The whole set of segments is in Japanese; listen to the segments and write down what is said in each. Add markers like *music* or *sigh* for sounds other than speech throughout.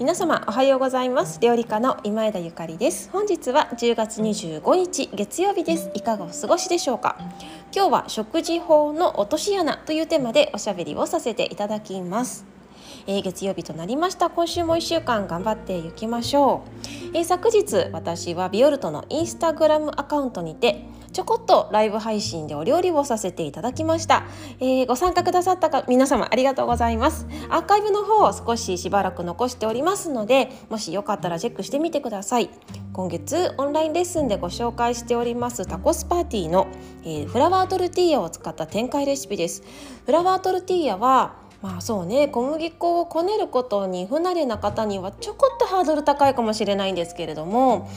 皆様おはようございます。料理家の今枝ゆかりです。本日は10月25日月曜日です。いかがお過ごしでしょうか？今日は食事法の落とし穴というテーマでおしゃべりをさせていただきます。えー、月曜日となりました。今週も1週間頑張っていきましょう、えー、昨日私はビオルトのインスタグラムアカウントにてちょこっとライブ配信でお料理をさせていただきました、えー、ご参加くださったか皆様ありがとうございます。アーカイブの方を少ししばらく残しておりますのでもしよかったらチェックしてみてください。今月オンラインレッスンでご紹介しておりますタコスパーティーの、えー、フラワートルティーヤを使った展開レシピです。フラワートルティーヤはまあそうね小麦粉をこねることに不慣れな方にはちょこっとハードル高いかもしれないんですけれども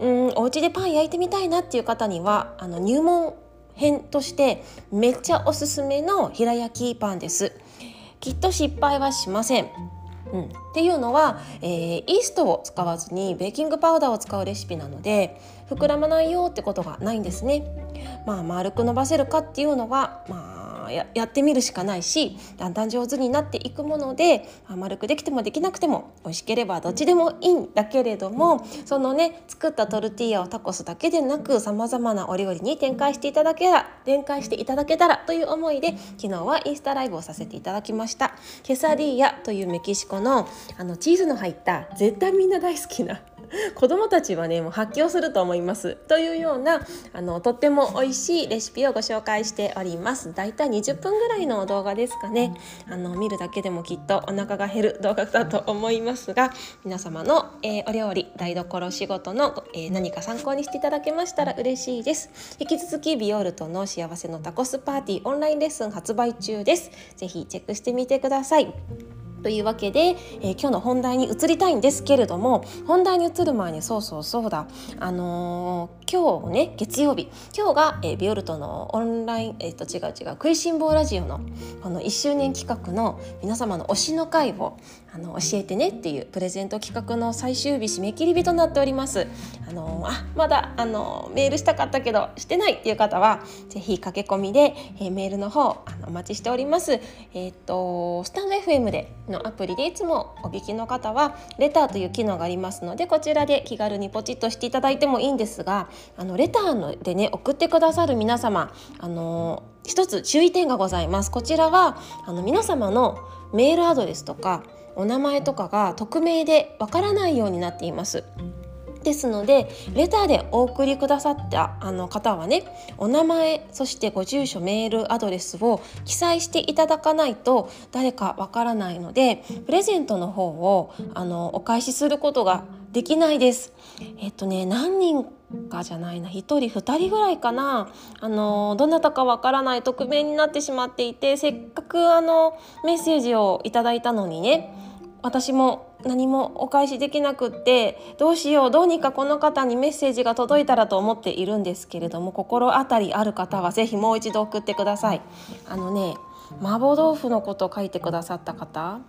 うんお家でパン焼いてみたいなっていう方にはあの入門編としてめっちゃおすすめの平焼きパンです。きっと失敗はしません。うん、っていうのは、えー、イーストを使わずにベーキングパウダーを使うレシピなので膨らまないよってことがないんですね。まあ丸く伸ばせるかっていうのはまあややってみるしかないしだんだん上手になっていくもので丸くできてもできなくても美味しければどっちでもいいんだけれどもそのね作ったトルティーヤをタコスだけでなくさまざまなお料理に展開していただけたら展開していただけたらという思いで昨日はインスタライブをさせていただきました。ケサディーヤというメキシコのあのチーズの入った絶対みんな大好きな *laughs* 子どもたちはねもう発狂すると思います。というようなあのとっても美味しいレシピをご紹介しております。だいたい20分ぐらいの動画ですかね。あの見るだけでもきっとお腹が減る動画だと思いますが皆様の、えー、お料理台所仕事の、えー、何か参考にしていただけましたら嬉しいです。引き続きビオールとの幸せのタコスパーティーオンラインレッスン発売中です。ぜひチェックしてみてください。というわけで、えー、今日の本題に移りたいんですけれども本題に移る前にそうそうそうだ。あのー、今日ね月曜日。今日が、えー、ビオルトのオンラインえっ、と違う違う食いしん坊ラジオのこの1周年企画の皆様の推しの会をあの教えてねっていうプレゼント企画の最終日締め切り日となっております。あのあまだあのメールしたかったけどしてないっていう方はぜひ駆け込みで、えメールの方あのお待ちしております。えっ、とスタンド FM でのアプリでいつもお聞きの方はレターという機能がありますのでこちらで気軽にポチッとしていただいてもいいんですがあのレターのでね送ってくださる皆様あの一つ注意点がございます。こちらはあの皆様のメールアドレスとかお名前とかが匿名でわからないようになっています。ですのでレターでお送りくださったあの方はねお名前そしてご住所メールアドレスを記載していただかないと誰かわからないのでプレゼントの方をあのお返しすることができないです。えっとね何人かじゃないな1人2人ぐらいかなあのどなたかわからない匿名になってしまっていてせっかくあのメッセージをいただいたのにね私も何もお返しできなくってどうしようどうにかこの方にメッセージが届いたらと思っているんですけれども心当たりある方は是非もう一度送ってください。あのね麻婆豆腐のことを書いてくださった方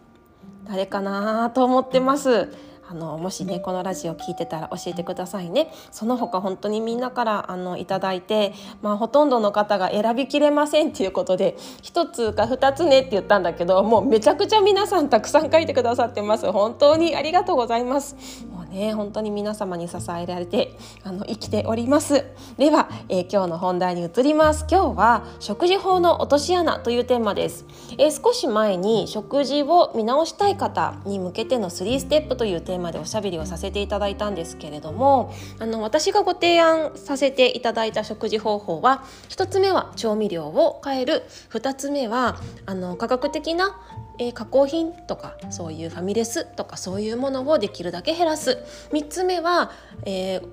誰かなと思ってます。あのもしねこのラジオ聞いてたら教えてくださいね。その他本当にみんなからあのいただいて、まあ、ほとんどの方が選びきれませんっていうことで1つか2つねって言ったんだけどもうめちゃくちゃ皆さんたくさん書いてくださってます。本当にありがとうございます。もうね本当に皆様に支えられて *laughs* あの生きております。では、えー、今日の本題に移ります。今日は食事法の落とし穴というテーマです、えー、少し前に食事を見直したい方に向けての3ステップというテーマでおしゃべりをさせていただいたんですけれどもあの私がご提案させていただいた食事方法は1つ目は調味料を変える。2つ目はあの科学的なえー、加工品とかそういうファミレスとかそういうものをできるだけ減らす。3つ目は、えー、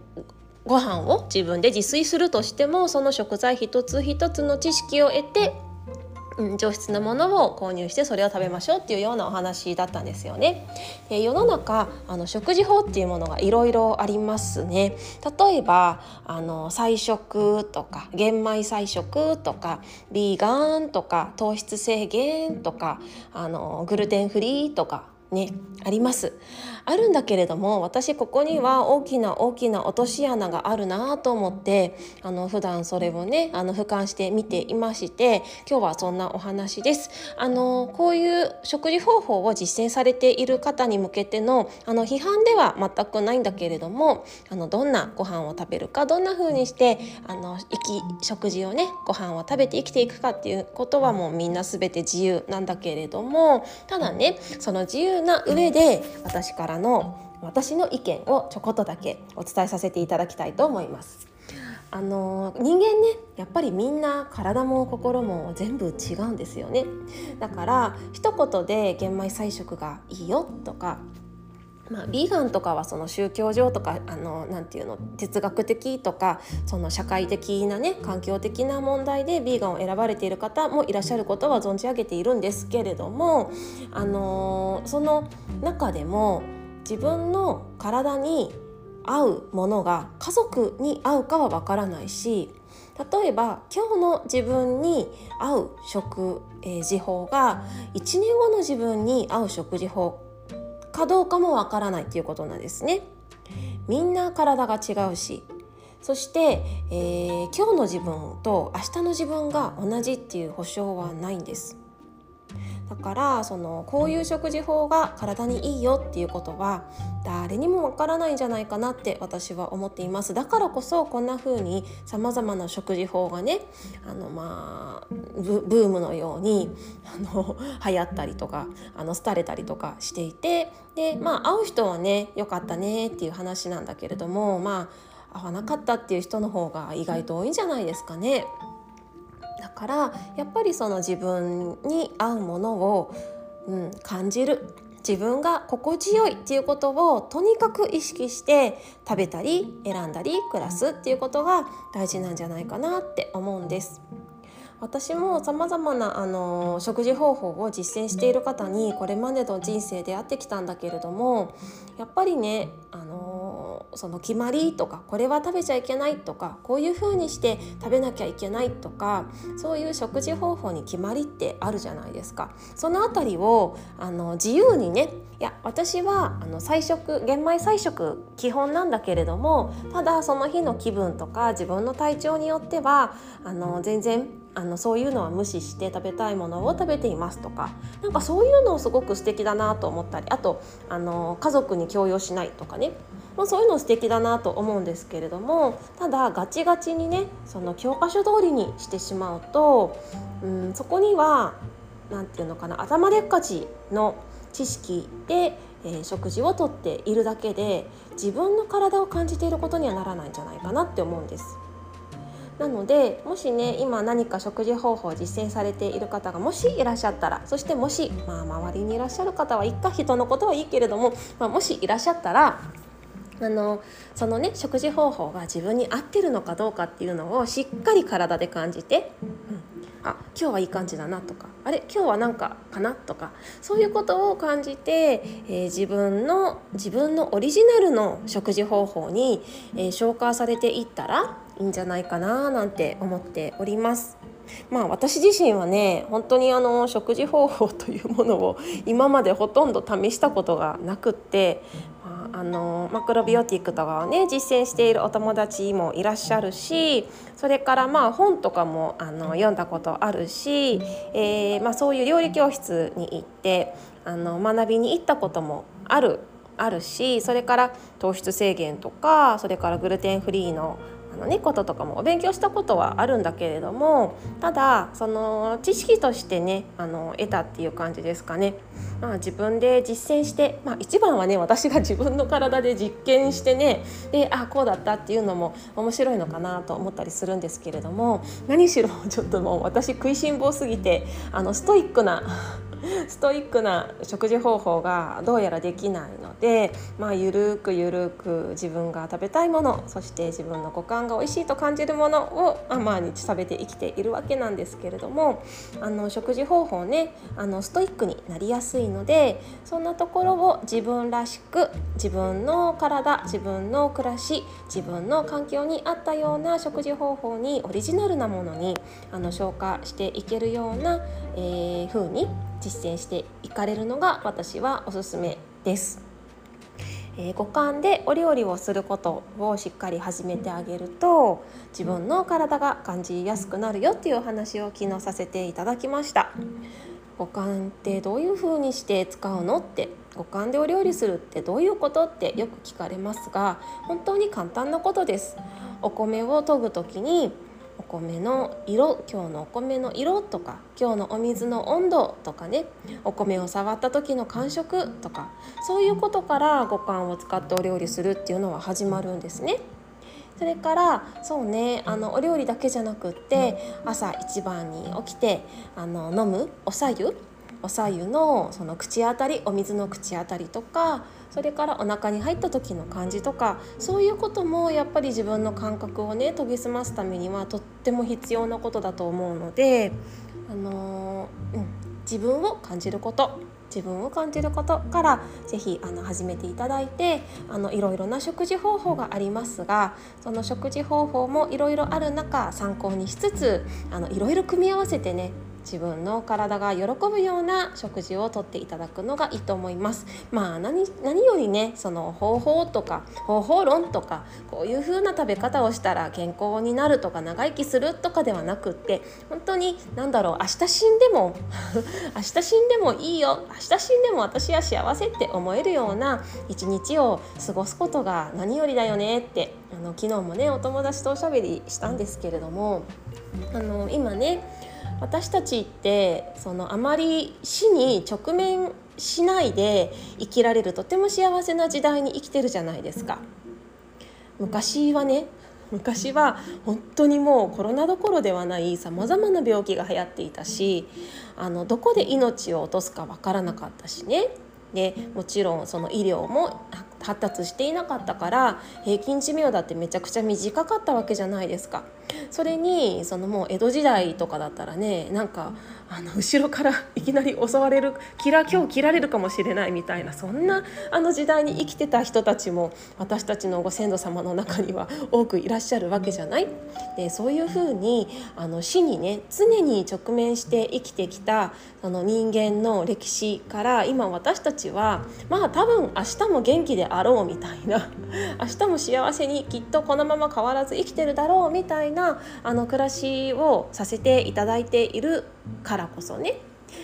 ご飯を自分で自炊するとしてもその食材一つ一つの知識を得てうん、上質なものを購入してそれを食べましょうっていうようなお話だったんですよね。え世の中あの食事法っていうものがいろいろありますね。例えばあの菜食とか玄米菜食とかビーガンとか糖質制限とかあのグルテンフリーとかねあります。あるんだけれども私ここには大きな大きな落とし穴があるなと思ってあの普段それをねあの俯瞰して見ていまして今日はそんなお話です。あのこういう食事方法を実践されている方に向けてのあの批判では全くないんだけれどもあのどんなご飯を食べるかどんな風にしてあの生き食事をねご飯を食べて生きていくかっていうことはもうみんな全て自由なんだけれどもただねその自由な上で私からの私の意見をちょこっとだけお伝えさせていただきたいと思います。あの人間ねやっぱりみんな体も心も全部違うんですよねだから一言で玄米菜食がいいよとかまあ、ビーガンとかはその宗教上とかあのなていうの哲学的とかその社会的なね環境的な問題でビーガンを選ばれている方もいらっしゃることは存じ上げているんですけれども、あのその中でも自分の体に合うものが家族に合うかはわからないし例えば今日の自分に合う食事法が1年後の自分に合う食事法かどうかもわからないっていうことなんですね。みんな体が違うしそして、えー、今日の自分と明日の自分が同じっていう保証はないんです。だからそのこういう食事法が体にいいよっていうことは誰にもわからないんじゃないかなって私は思っていますだからこそこんな風にさまざまな食事法がねあのまあブームのようにあの流行ったりとかあの廃れたりとかしていてでまあ会う人はね良かったねっていう話なんだけれどもまあ会わなかったっていう人の方が意外と多いんじゃないですかね。だからやっぱりその自分に合うものを、うん、感じる自分が心地よいっていうことをとにかく意識して食べたり選んだり暮らすっていうことが大事なんじゃないかなって思うんです。私もさまざまなあの食事方法を実践している方にこれまでの人生で会ってきたんだけれどもやっぱりねあのその決まりとかこれは食べちゃいけないとかこういうふうにして食べなきゃいけないとかそういう食事方法に決まりってあるじゃないですか。そのあたりをあの自由にねいや私はあの菜食玄米菜食基本なんだけれどもただその日の気分とか自分の体調によってはあの全然あのそういうのは無視して食べたいものを食べていますとかなんかそういうのをすごく素敵だなと思ったりあとあの家族に強要しないとかねまあ、そういうの素敵だなと思うんですけれどもただガチガチにねその教科書通りにしてしまうと、うん、そこには何て言うのかな頭でっかちの知識で、えー、食事をとっているだけで自分の体を感じていることにはならないんじゃないかなって思うんです。なのでもしね今何か食事方法を実践されている方がもしいらっしゃったらそしてもし、まあ、周りにいらっしゃる方はいっか人のことはいいけれども、まあ、もしいらっしゃったらあのそのね食事方法が自分に合ってるのかどうかっていうのをしっかり体で感じて、うん、あ今日はいい感じだなとかあれ今日はなんかかなとかそういうことを感じて、えー、自分の自分のオリジナルの食事方法に、えー、消化されていったらいいんじゃないかななんて思っております。まあ私自身はね本当にあの食事方法というものを今までほとんど試したことがなくって、あのマクロビオティックとかをね実践しているお友達もいらっしゃるしそれからまあ本とかもあの読んだことあるし、えーまあ、そういう料理教室に行ってあの学びに行ったこともあるあるしそれから糖質制限とかそれからグルテンフリーのあの、ね、こととかも勉強したことはあるんだけれどもただその知識としてねあの得たっていう感じですかね。まあ、自分で実践して、まあ、一番はね私が自分の体で実験してねであこうだったっていうのも面白いのかなと思ったりするんですけれども何しろちょっともう私食いしん坊すぎてあのストイックな *laughs* ストイックな食事方法がどうやらできないので、まあ、ゆるくゆるく自分が食べたいものそして自分の五感が美味しいと感じるものを、あ、毎日食べて生きているわけなんですけれどもあの食事方法ねあのストイックになりやすいのでそんなところを自分らしく自分の体自分の暮らし自分の環境に合ったような食事方法にオリジナルなものにあの消化していけるような、えー、風に実践していかれるのが私はおすすめです。えー、五感でお料理をすることをしっかり始めてあげると自分の体が感じやすくなるよっていうお話を昨日させていただきました。五感ってどういう風にして使うのって五感でお料理するってどういうことってよく聞かれますが本当に簡単なことです。お米を研ぐ時に米の色今日のお米の色とか今日のお水の温度とかねお米を触った時の感触とかそういうことから五感を使ってお料理するっていうのは始まるんですね。それからそうねあのお料理だけじゃなくって朝一番に起きてあの飲むおさゆおさゆのその口当たりお水の口当たりとかそれからお腹に入った時の感じとかそういうこともやっぱり自分の感覚をね研ぎ澄ますためにはとっても必要なことだと思うので、あのー、うん、自分を感じること自分を感じることから是非あの始めていただいてあのいろいろな食事方法がありますがその食事方法もいろいろある中参考にしつつあのいろいろ組み合わせてね自分の体が喜ぶような食事をとっていただくのがいいと思います。まあ何よりねその方法とか方法論とかこういう風な食べ方をしたら健康になるとか長生きするとかではなくって本当に何だろう明日死んでも *laughs* 明日死んでもいいよ明日死んでも私は幸せって思えるような一日を過ごすことが何よりだよねってあの昨日もねお友達とおしゃべりしたんですけれどもあの今ね私たちってそのあまり死に直面しないで生きられるとても幸せな時代に生きてるじゃないですか。昔はね昔は本当にもうコロナどころではないさまざまな病気が流行っていたしあのどこで命を落とすか分からなかったしねでもちろんその医療も発達していなかったから平均寿命だってめちゃくちゃ短かったわけじゃないですか。それにそのもう江戸時代とかだったらねなんかあの後ろから *laughs* いきなり襲われる切ら今日切られるかもしれないみたいなそんなあの時代に生きてた人たちも私たちのご先祖様の中には *laughs* 多くいらっしゃるわけじゃないでそういうふうにあの死にね常に直面して生きてきたその人間の歴史から今私たちはまあ多分明日も元気であろうみたいな。*laughs* 明日も幸せにきっとこのまま変わらず生きてるだろうみたいなあの暮らしをさせていただいているからこそね。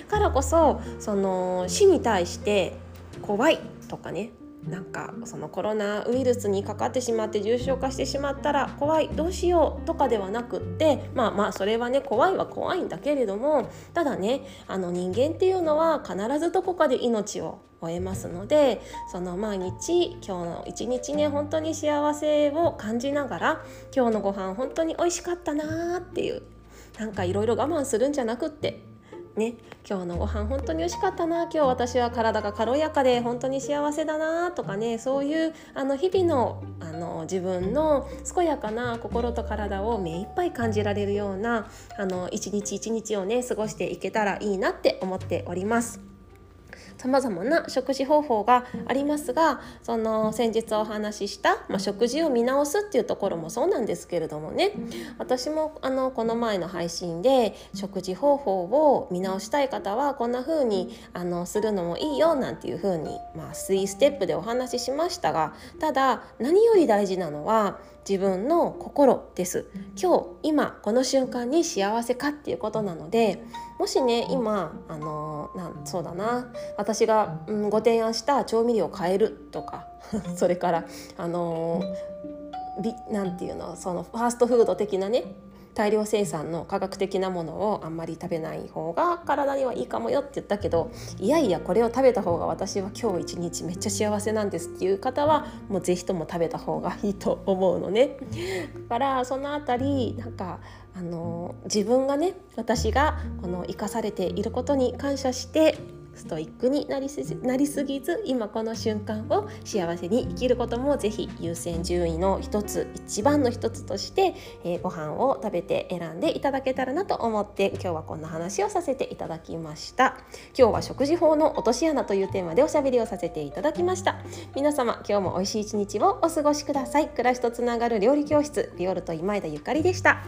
からこそその死に対して怖いとかね。なんかそのコロナウイルスにかかってしまって重症化してしまったら怖いどうしようとかではなくってまあまあそれはね怖いは怖いんだけれどもただねあの人間っていうのは必ずどこかで命を終えますのでその毎日今日の一日ね本当に幸せを感じながら今日のご飯本当に美味しかったなーっていうなんかいろいろ我慢するんじゃなくってね今日のご飯本当に美味しかったな今日私は体が軽やかで本当に幸せだなとかねそういうあの日々のあの自分の健やかな心と体を目いっぱい感じられるようなあの一日一日をね過ごしていけたらいいなって思っております。さまざまな食事方法がありますがその先日お話しした、まあ、食事を見直すっていうところもそうなんですけれどもね。私もあのこの前の配信で食事方法を見直したい方はこんな風にあにするのもいいよなんていう風にまあ3ステップでお話ししましたがただ何より大事なのは自分の心です。今日今この瞬間に幸せかっていうことなのでもしね今あのなんそうだな。私が、うん、ご提案した調味料を変えるとか *laughs* それからあのなんていうのそのファーストフード的なね大量生産の科学的なものをあんまり食べない方が体にはいいかもよって言ったけどいやいやこれを食べた方が私は今日一日めっちゃ幸せなんですっていう方はもう是非とも食べた方がいいと思うのね。だからその辺りなんかあの自分がね私がこの生かされていることに感謝してストイックになりすなりすぎず今この瞬間を幸せに生きることもぜひ優先順位の一つ一番の一つとして、えー、ご飯を食べて選んでいただけたらなと思って今日はこんな話をさせていただきました。今日は食事法の落とし穴というテーマでおしゃべりをさせていただきました。皆様今日も美味しい一日をお過ごしください。暮らしとつながる料理教室ビオルト今枝ゆかりでした。